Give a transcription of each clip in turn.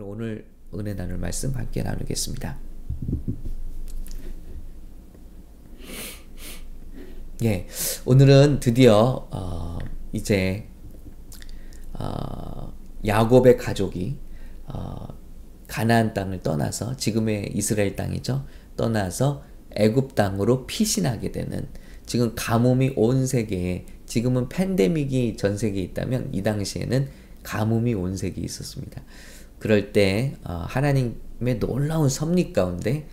그럼 오늘 은혜 나눌 말씀 함께 나누겠습니다. 예, 오늘은 드디어 어, 이제 어, 야곱의 가족이 어, 가나안 땅을 떠나서 지금의 이스라엘 땅이죠. 떠나서 애굽 땅으로 피신하게 되는 지금 가뭄이 온 세계에 지금은 팬데믹이 전 세계에 있다면 이 당시에는 가뭄이 온 세계에 있었습니다. 그럴 때 어, 하나님의 놀라운 섭리 가운데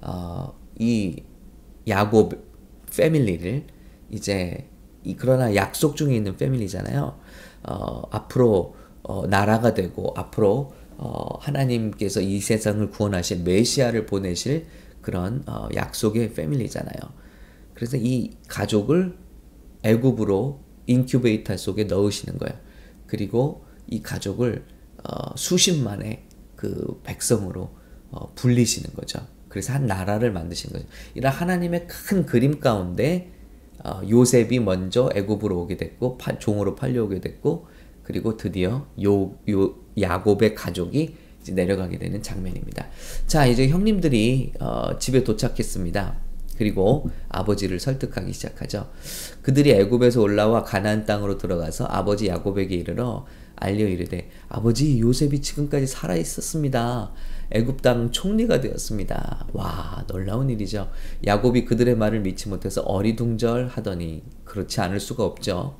어, 이 야곱 패밀리를 이제 이 그러나 약속 중에 있는 패밀리잖아요. 어, 앞으로 어, 나라가 되고 앞으로 어, 하나님께서 이 세상을 구원하실 메시아를 보내실 그런 어, 약속의 패밀리잖아요. 그래서 이 가족을 애굽으로 인큐베이터 속에 넣으시는 거예요. 그리고 이 가족을 어, 수십만의 그 백성으로 어, 불리시는 거죠. 그래서 한 나라를 만드신 거죠. 이런 하나님의 큰 그림 가운데 어, 요셉이 먼저 애굽으로 오게 됐고 파, 종으로 팔려오게 됐고 그리고 드디어 요, 요 야곱의 가족이 내려가게 되는 장면입니다. 자 이제 형님들이 어, 집에 도착했습니다. 그리고 아버지를 설득하기 시작하죠. 그들이 애굽에서 올라와 가나안 땅으로 들어가서 아버지 야곱에게 이르러 알려 이르되 아버지 요셉이 지금까지 살아 있었습니다. 애굽 땅 총리가 되었습니다. 와 놀라운 일이죠. 야곱이 그들의 말을 믿지 못해서 어리둥절하더니 그렇지 않을 수가 없죠.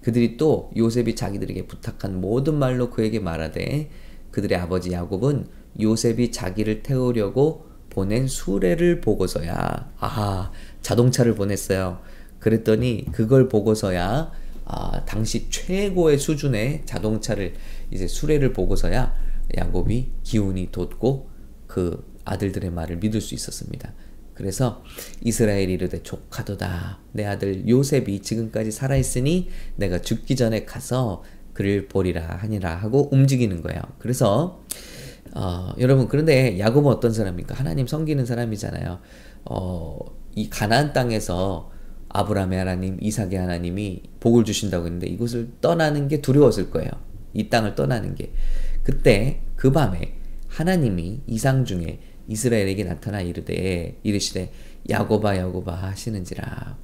그들이 또 요셉이 자기들에게 부탁한 모든 말로 그에게 말하되 그들의 아버지 야곱은 요셉이 자기를 태우려고 보낸 수레를 보고서야 아 자동차를 보냈어요. 그랬더니 그걸 보고서야 아, 당시 최고의 수준의 자동차를 이제 수레를 보고서야 야곱이 기운이 돋고 그 아들들의 말을 믿을 수 있었습니다. 그래서 이스라엘이 이르되 족하도다 내 아들 요셉이 지금까지 살아 있으니 내가 죽기 전에 가서 그를 보리라 하니라 하고 움직이는 거예요. 그래서 어, 여러분 그런데 야곱은 어떤 사람입니까? 하나님 섬기는 사람이잖아요. 어, 이 가나안 땅에서 아브라함의 하나님, 이삭의 하나님이 복을 주신다고 했는데 이곳을 떠나는 게 두려웠을 거예요. 이 땅을 떠나는 게. 그때 그 밤에 하나님이 이상 중에 이스라엘에게 나타나 이르되 이르시되 야곱아 야곱아 하시는지라.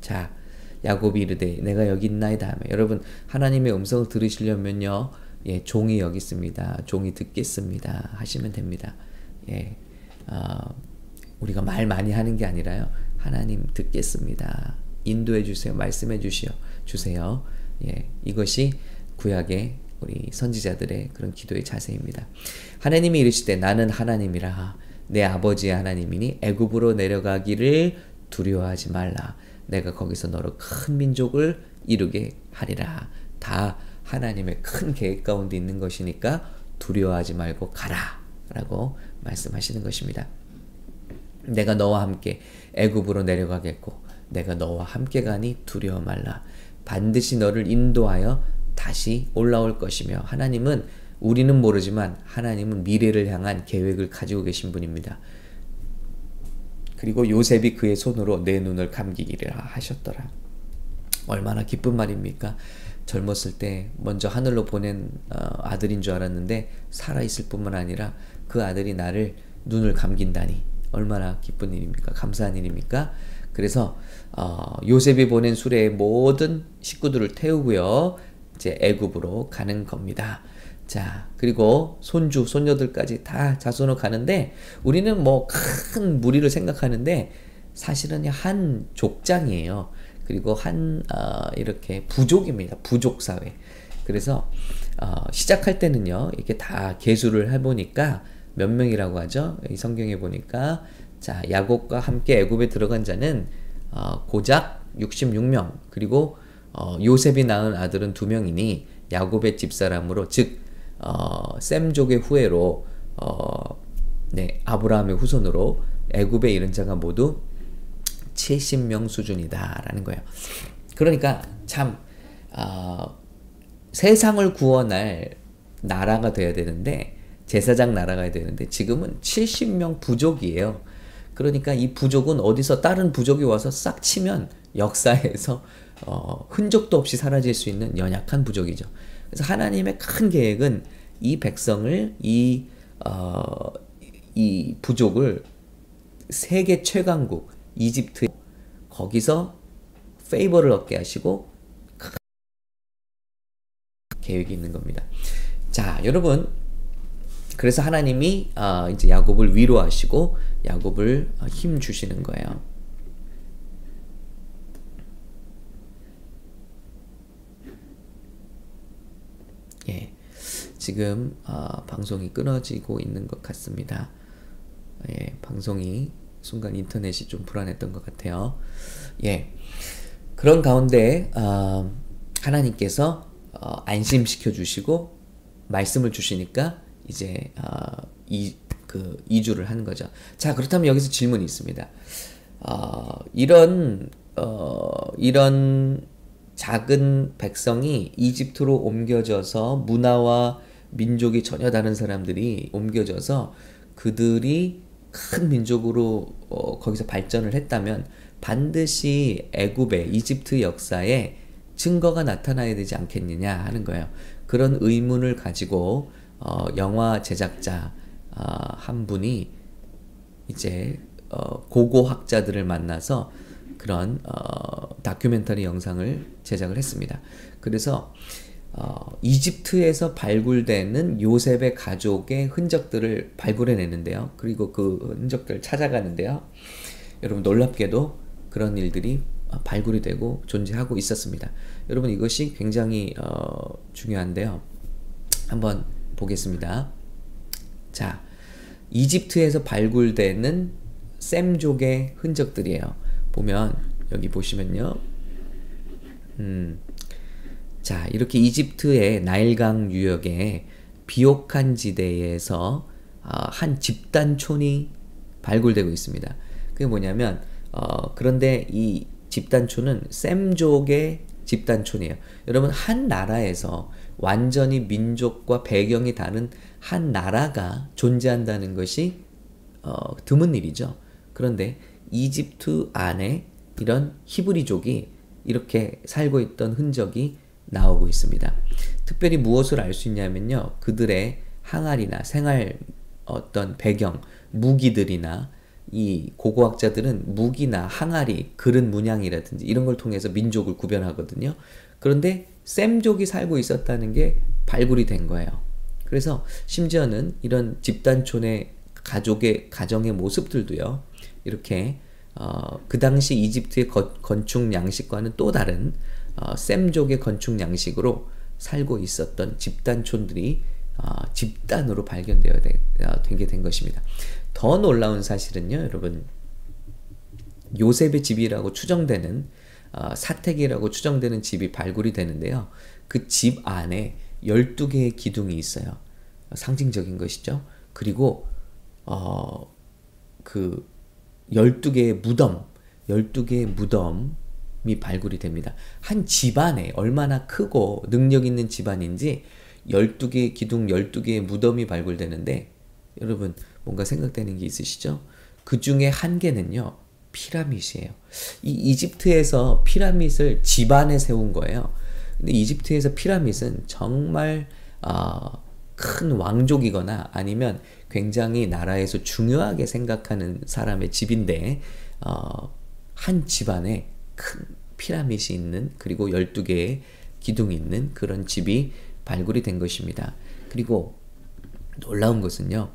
자, 야곱이 이르되 내가 여기 있나이다 하며 여러분 하나님의 음성을 들으시려면요. 예, 종이 여기 있습니다. 종이 듣겠습니다. 하시면 됩니다. 예, 어, 우리가 말 많이 하는 게 아니라요. 하나님 듣겠습니다. 인도해 주세요. 말씀해 주시오. 주세요. 예, 이것이 구약의 우리 선지자들의 그런 기도의 자세입니다. 하나님이 이르시되 나는 하나님이라 내 아버지의 하나님이니 애굽으로 내려가기를 두려워하지 말라. 내가 거기서 너로 큰 민족을 이루게 하리라. 다 하나님의 큰 계획 가운데 있는 것이니까 두려워하지 말고 가라. 라고 말씀하시는 것입니다. 내가 너와 함께 애굽으로 내려가겠고 내가 너와 함께 가니 두려워 말라. 반드시 너를 인도하여 다시 올라올 것이며 하나님은 우리는 모르지만 하나님은 미래를 향한 계획을 가지고 계신 분입니다. 그리고 요셉이 그의 손으로 내 눈을 감기기를 하셨더라. 얼마나 기쁜 말입니까? 젊었을 때 먼저 하늘로 보낸 어, 아들인 줄 알았는데 살아 있을 뿐만 아니라 그 아들이 나를 눈을 감긴다니 얼마나 기쁜 일입니까? 감사한 일입니까? 그래서 어, 요셉이 보낸 수레의 모든 식구들을 태우고요. 이제 애굽으로 가는 겁니다. 자, 그리고 손주, 손녀들까지 다 자손으로 가는데 우리는 뭐 큰 무리를 생각하는데 사실은 한 족장이에요. 그리고 한 어, 이렇게 부족입니다. 부족 사회. 그래서 어, 시작할 때는요. 이렇게 다 계수를 해 보니까 몇 명이라고 하죠? 이 성경에 보니까 자, 야곱과 함께 애굽에 들어간 자는 어, 고작 66명. 그리고 어, 요셉이 낳은 아들은 두 명이니 야곱의 집사람으로 즉 어, 셈족의 후예로 어, 네, 아브라함의 후손으로 애굽에 이른 자가 모두 70명 수준이다라는 거예요. 그러니까 참 어, 세상을 구원할 나라가 돼야 되는데 제사장 나라가 되는데 지금은 70명 부족이에요. 그러니까 이 부족은 어디서 다른 부족이 와서 싹 치면 역사에서 어, 흔적도 없이 사라질 수 있는 연약한 부족이죠. 그래서 하나님의 큰 계획은 이 백성을 이 어, 이 부족을 세계 최강국 이집트 거기서 페이버를 얻게 하시고 계획이 있는 겁니다. 자, 여러분 그래서 하나님이 어, 이제 야곱을 위로하시고 야곱을 힘 주시는 거예요. 예, 지금 어, 방송이 끊어지고 있는 것 같습니다. 예, 방송이 순간 인터넷이 좀 불안했던 것 같아요. 예, 그런 가운데 어, 하나님께서 어, 안심시켜 주시고 말씀을 주시니까 이제 어, 이 그 이주를 하는 거죠. 자 그렇다면 여기서 질문이 있습니다. 어, 이런 어, 이런 작은 백성이 이집트로 옮겨져서 문화와 민족이 전혀 다른 사람들이 옮겨져서 그들이 큰 민족으로 어, 거기서 발전을 했다면 반드시 애굽의 이집트 역사에 증거가 나타나야 되지 않겠느냐 하는 거예요. 그런 의문을 가지고 어, 영화 제작자 어, 한 분이 이제 어, 고고학자들을 만나서 그런 어, 다큐멘터리 영상을 제작을 했습니다. 그래서 어, 이집트에서 발굴되는 요셉의 가족의 흔적들을 발굴해내는데요. 그리고 그 흔적들을 찾아가는데요. 여러분 놀랍게도 그런 일들이 발굴이 되고 존재하고 있었습니다. 여러분 이것이 굉장히 어, 중요한데요. 한번 보겠습니다. 자, 이집트에서 발굴되는 셈족의 흔적들이에요. 보면 여기 보시면요. 음, 자, 이렇게 이집트의 나일강 유역에 비옥한 지대에서 어, 한 집단촌이 발굴되고 있습니다. 그게 뭐냐면 어, 그런데 이 집단촌은 셈족의 집단촌이에요. 여러분 한 나라에서 완전히 민족과 배경이 다른 한 나라가 존재한다는 것이 어, 드문 일이죠. 그런데 이집트 안에 이런 히브리족이 이렇게 살고 있던 흔적이 나오고 있습니다. 특별히 무엇을 알 수 있냐면요. 그들의 항아리나 생활 어떤 배경, 무기들이나 이 고고학자들은 무기나 항아리, 그릇 문양이라든지 이런 걸 통해서 민족을 구별하거든요. 그런데 셈족이 살고 있었다는 게 발굴이 된 거예요. 그래서 심지어는 이런 집단촌의 가족의 가정의 모습들도요. 이렇게 어, 그 당시 이집트의 거, 건축 양식과는 또 다른 어, 셈족의 건축 양식으로 살고 있었던 집단촌들이 어, 집단으로 발견되어 어, 된게 된 것입니다. 더 놀라운 사실은요, 여러분. 요셉의 집이라고 추정되는 어, 사택이라고 추정되는 집이 발굴이 되는데요. 그 집 안에 12개의 기둥이 있어요. 상징적인 것이죠. 그리고 어, 그 12개의 무덤, 12개의 무덤이 발굴이 됩니다. 한 집안에 얼마나 크고 능력 있는 집안인지 12개의 기둥, 12개의 무덤이 발굴되는데 여러분 뭔가 생각되는 게 있으시죠? 그 중에 한 개는요. 피라밋이에요. 이 이집트에서 피라밋을 집안에 세운 거예요. 근데 이집트에서 피라밋은 정말 어, 큰 왕족이거나 아니면 굉장히 나라에서 중요하게 생각하는 사람의 집인데 어, 한 집안에 큰 피라밋이 있는 그리고 12개의 기둥이 있는 그런 집이 발굴이 된 것입니다. 그리고 놀라운 것은요.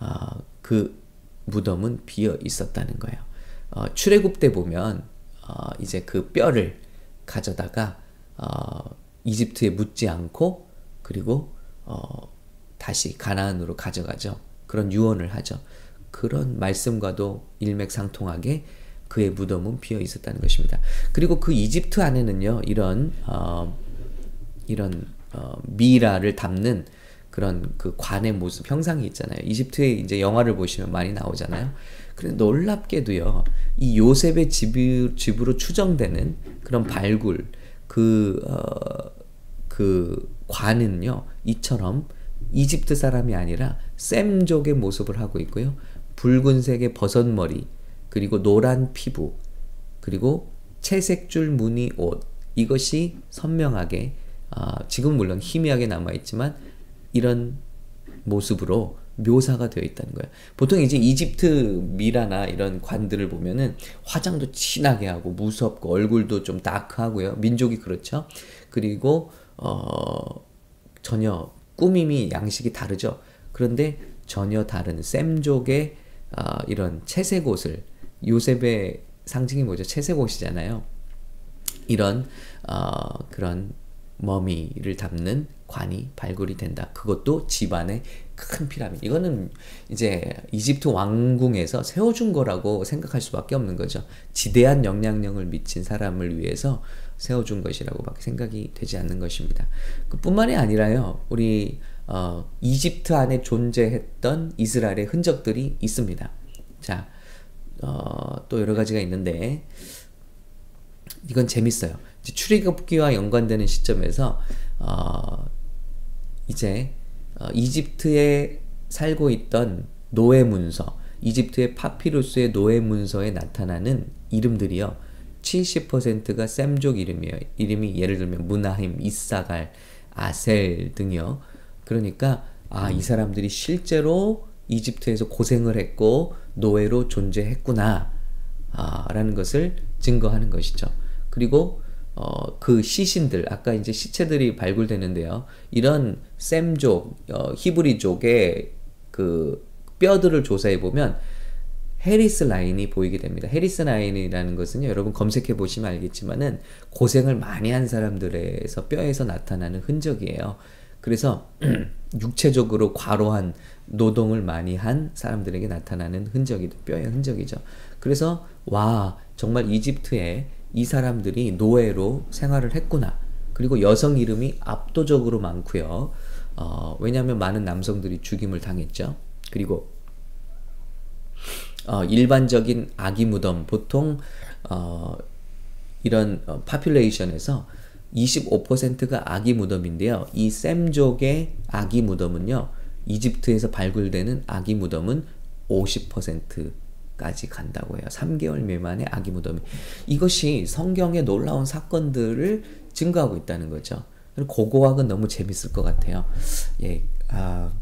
어, 그 무덤은 비어 있었다는 거예요. 어, 출애굽 때 보면 어, 이제 그 뼈를 가져다가 어, 이집트에 묻지 않고 그리고 어, 다시 가나안으로 가져가죠. 그런 유언을 하죠. 그런 말씀과도 일맥상통하게 그의 무덤은 비어 있었다는 것입니다. 그리고 그 이집트 안에는요 이런 어, 이런 어, 미라를 담는 그런 그 관의 모습 형상이 있잖아요. 이집트의 이제 영화를 보시면 많이 나오잖아요. 그런데 놀랍게도요. 이 요셉의 집, 집으로 추정되는 그런 발굴 그, 어, 그 관은요. 이처럼 이집트 사람이 아니라 셈족의 모습을 하고 있고요. 붉은색의 버섯머리 그리고 노란 피부 그리고 채색줄 무늬 옷 이것이 선명하게 어, 지금 물론 희미하게 남아 있지만 이런 모습으로 묘사가 되어 있다는 거예요. 보통 이제 이집트 미라나 이런 관들을 보면은 화장도 진하게 하고 무섭고 얼굴도 좀 다크하고요. 민족이 그렇죠. 그리고 어 전혀 꾸밈이 양식이 다르죠. 그런데 전혀 다른 셈족의 어, 이런 채색 옷을 요셉의 상징이 뭐죠? 채색 옷이잖아요. 이런 어, 그런 머미를 담는 관이 발굴이 된다. 그것도 집안의 큰 피라미드. 이거는 이제 이집트 왕궁에서 세워준 거라고 생각할 수밖에 없는 거죠. 지대한 영향력을 미친 사람을 위해서 세워준 것이라고밖에 생각이 되지 않는 것입니다. 그뿐만이 아니라요. 우리 어, 이집트 안에 존재했던 이스라엘의 흔적들이 있습니다. 자, 어, 또 여러 가지가 있는데 이건 재밌어요. 출애굽기와 연관되는 시점에서 어, 이제 어, 이집트에 살고 있던 노예 문서, 이집트의 파피루스의 노예 문서에 나타나는 이름들이요. 70%가 셈족 이름이에요. 이름이 예를 들면 무나힘, 이사갈, 아셀 등이요. 그러니까 아, 이 사람들이 실제로 이집트에서 고생을 했고 노예로 존재했구나. 아, 라는 것을 증거하는 것이죠. 그리고 어, 그 시신들, 아까 이제 시체들이 발굴되는데요. 이런 셈족, 어, 히브리족의 그 뼈들을 조사해 보면 해리스 라인이 보이게 됩니다. 해리스 라인이라는 것은요, 여러분 검색해 보시면 알겠지만은 고생을 많이 한 사람들에서 뼈에서 나타나는 흔적이에요. 그래서 육체적으로 과로한 노동을 많이 한 사람들에게 나타나는 흔적이 뼈의 흔적이죠. 그래서 와 정말 이집트에 이 사람들이 노예로 생활을 했구나. 그리고 여성 이름이 압도적으로 많고요. 어, 왜냐하면 많은 남성들이 죽임을 당했죠. 그리고 어, 일반적인 아기 무덤 보통 어, 이런 어, 파퓰레이션에서 25%가 아기 무덤인데요. 이 셈족의 아기 무덤은요. 이집트에서 발굴되는 아기 무덤은 50% 까지 간다고 해요. 3개월 미만의 아기 무덤이. 이것이 성경의 놀라운 사건들을 증거하고 있다는 거죠. 고고학은 너무 재밌을 것 같아요. 예, 아,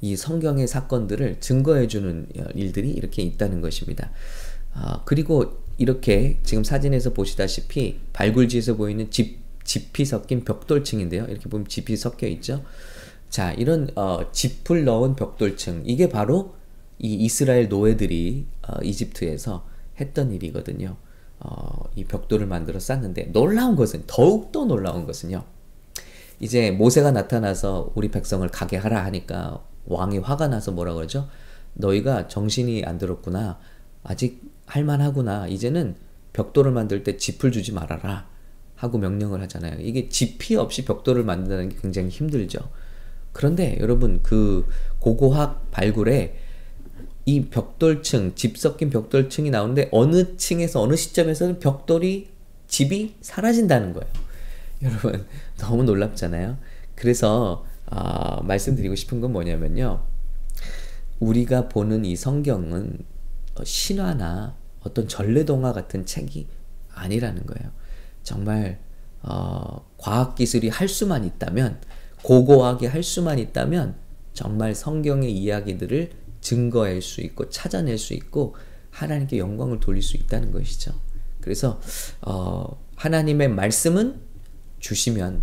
이 성경의 사건들을 증거해주는 일들이 이렇게 있다는 것입니다. 아, 그리고 이렇게 지금 사진에서 보시다시피 발굴지에서 보이는 집, 짚이 섞인 벽돌층인데요. 이렇게 보면 짚이 섞여 있죠. 자, 이런 어, 짚을 넣은 벽돌층. 이게 바로 이 이스라엘 노예들이 어, 이집트에서 했던 일이거든요. 어, 이 벽돌을 만들어 쌓는데 놀라운 것은 더욱더 놀라운 것은요. 이제 모세가 나타나서 우리 백성을 가게 하라 하니까 왕이 화가 나서 뭐라 그러죠? 너희가 정신이 안 들었구나. 아직 할만하구나. 이제는 벽돌을 만들 때 짚을 주지 말아라. 하고 명령을 하잖아요. 이게 짚이 없이 벽돌을 만든다는 게 굉장히 힘들죠. 그런데 여러분 그 고고학 발굴에 이 벽돌층, 집 섞인 벽돌층이 나오는데 어느 층에서 어느 시점에서는 벽돌이 집이 사라진다는 거예요. 여러분 너무 놀랍잖아요. 그래서 어, 말씀드리고 싶은 건 뭐냐면요. 우리가 보는 이 성경은 신화나 어떤 전래동화 같은 책이 아니라는 거예요. 정말 어, 과학 기술이 할 수만 있다면 고고하게 할 수만 있다면 정말 성경의 이야기들을 증거할 수 있고 찾아낼 수 있고 하나님께 영광을 돌릴 수 있다는 것이죠. 그래서 어, 하나님의 말씀은 주시면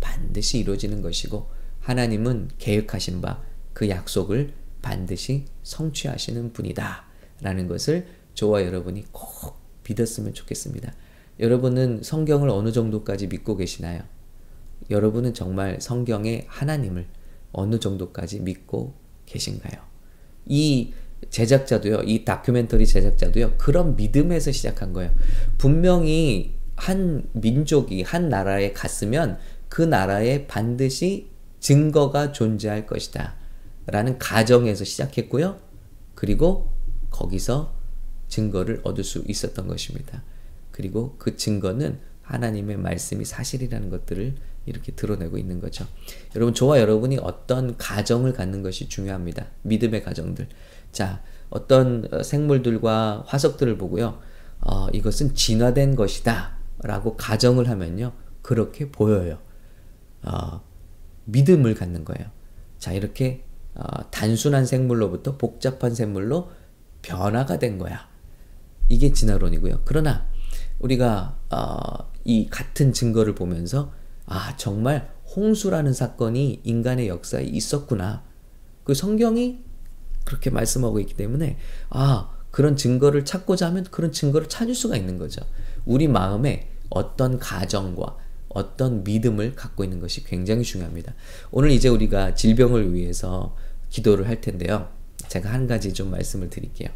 반드시 이루어지는 것이고 하나님은 계획하신 바 그 약속을 반드시 성취하시는 분이다. 라는 것을 저와 여러분이 꼭 믿었으면 좋겠습니다. 여러분은 성경을 어느 정도까지 믿고 계시나요? 여러분은 정말 성경의 하나님을 어느 정도까지 믿고 계신가요? 이 제작자도요, 이 다큐멘터리 제작자도요, 그런 믿음에서 시작한 거예요. 분명히 한 민족이 한 나라에 갔으면 그 나라에 반드시 증거가 존재할 것이다. 라는 가정에서 시작했고요. 그리고 거기서 증거를 얻을 수 있었던 것입니다. 그리고 그 증거는 하나님의 말씀이 사실이라는 것들을 이렇게 드러내고 있는 거죠. 여러분, 저와 여러분이 어떤 가정을 갖는 것이 중요합니다. 믿음의 가정들. 자, 어떤 어, 생물들과 화석들을 보고요. 어, 이것은 진화된 것이다. 라고 가정을 하면요. 그렇게 보여요. 어, 믿음을 갖는 거예요. 자, 이렇게 어, 단순한 생물로부터 복잡한 생물로 변화가 된 거야. 이게 진화론이고요. 그러나 우리가 어, 이 같은 증거를 보면서 아 정말 홍수라는 사건이 인간의 역사에 있었구나. 그 성경이 그렇게 말씀하고 있기 때문에 아 그런 증거를 찾고자 하면 그런 증거를 찾을 수가 있는 거죠. 우리 마음에 어떤 가정과 어떤 믿음을 갖고 있는 것이 굉장히 중요합니다. 오늘 이제 우리가 질병을 위해서 기도를 할 텐데요. 제가 한 가지 좀 말씀을 드릴게요.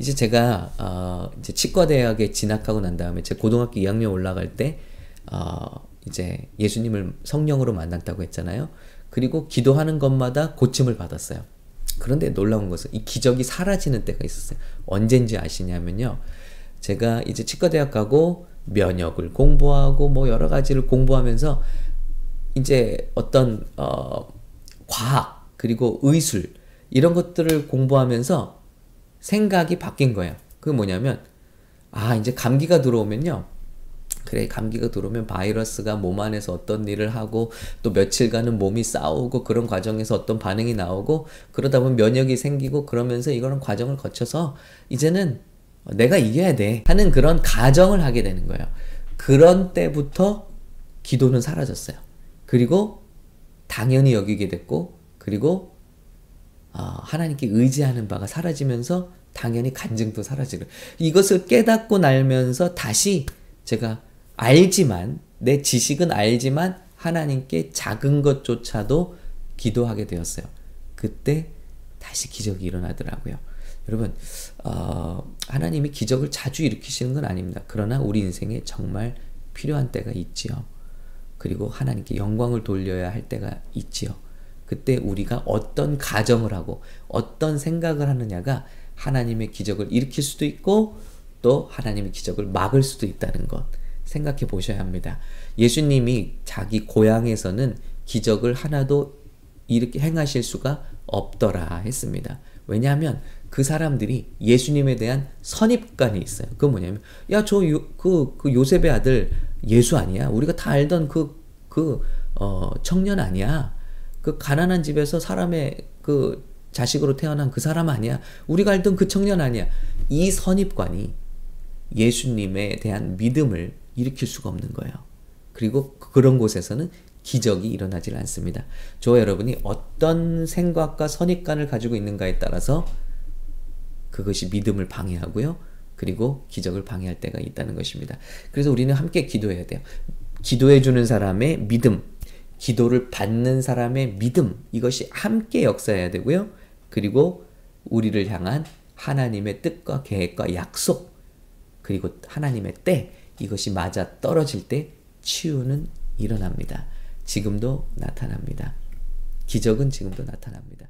이제 제가 어 이제 치과 대학에 진학하고 난 다음에 제 고등학교 2학년 올라갈 때 어 이제 예수님을 성령으로 만났다고 했잖아요. 그리고 기도하는 것마다 고침을 받았어요. 그런데 놀라운 것은 이 기적이 사라지는 때가 있었어요. 언젠지 아시냐면요. 제가 이제 치과대학 가고 면역을 공부하고 뭐 여러 가지를 공부하면서 이제 어떤 어 과학 그리고 의술 이런 것들을 공부하면서 생각이 바뀐 거예요. 그게 뭐냐면 아 이제 감기가 들어오면요. 그래 감기가 들어오면 바이러스가 몸 안에서 어떤 일을 하고 또 며칠간은 몸이 싸우고 그런 과정에서 어떤 반응이 나오고 그러다 보면 면역이 생기고 그러면서 이거는 과정을 거쳐서 이제는 내가 이겨야 돼 하는 그런 가정을 하게 되는 거예요. 그런 때부터 기도는 사라졌어요. 그리고 당연히 여기게 됐고 그리고 어, 하나님께 의지하는 바가 사라지면서 당연히 간증도 사라지고 이것을 깨닫고 날면서 다시 제가 알지만 내 지식은 알지만 하나님께 작은 것조차도 기도하게 되었어요. 그때 다시 기적이 일어나더라고요. 여러분 어, 하나님이 기적을 자주 일으키시는 건 아닙니다. 그러나 우리 인생에 정말 필요한 때가 있지요. 그리고 하나님께 영광을 돌려야 할 때가 있지요. 그때 우리가 어떤 가정을 하고 어떤 생각을 하느냐가 하나님의 기적을 일으킬 수도 있고 또 하나님의 기적을 막을 수도 있다는 것. 생각해 보셔야 합니다. 예수님이 자기 고향에서는 기적을 하나도 이렇게 행하실 수가 없더라 했습니다. 왜냐하면 그 사람들이 예수님에 대한 선입관이 있어요. 그 뭐냐면 야 저 그 그 요셉의 아들 예수 아니야? 우리가 다 알던 그 그 어, 청년 아니야? 그 가난한 집에서 사람의 그 자식으로 태어난 그 사람 아니야? 우리가 알던 그 청년 아니야? 이 선입관이 예수님에 대한 믿음을 일으킬 수가 없는 거예요. 그리고 그런 곳에서는 기적이 일어나질 않습니다. 저 여러분이 어떤 생각과 선입관을 가지고 있는가에 따라서 그것이 믿음을 방해하고요. 그리고 기적을 방해할 때가 있다는 것입니다. 그래서 우리는 함께 기도해야 돼요. 기도해 주는 사람의 믿음, 기도를 받는 사람의 믿음, 이것이 함께 역사해야 되고요. 그리고 우리를 향한 하나님의 뜻과 계획과 약속, 그리고 하나님의 때, 이것이 맞아 떨어질 때 치유는 일어납니다. 지금도 나타납니다. 기적은 지금도 나타납니다.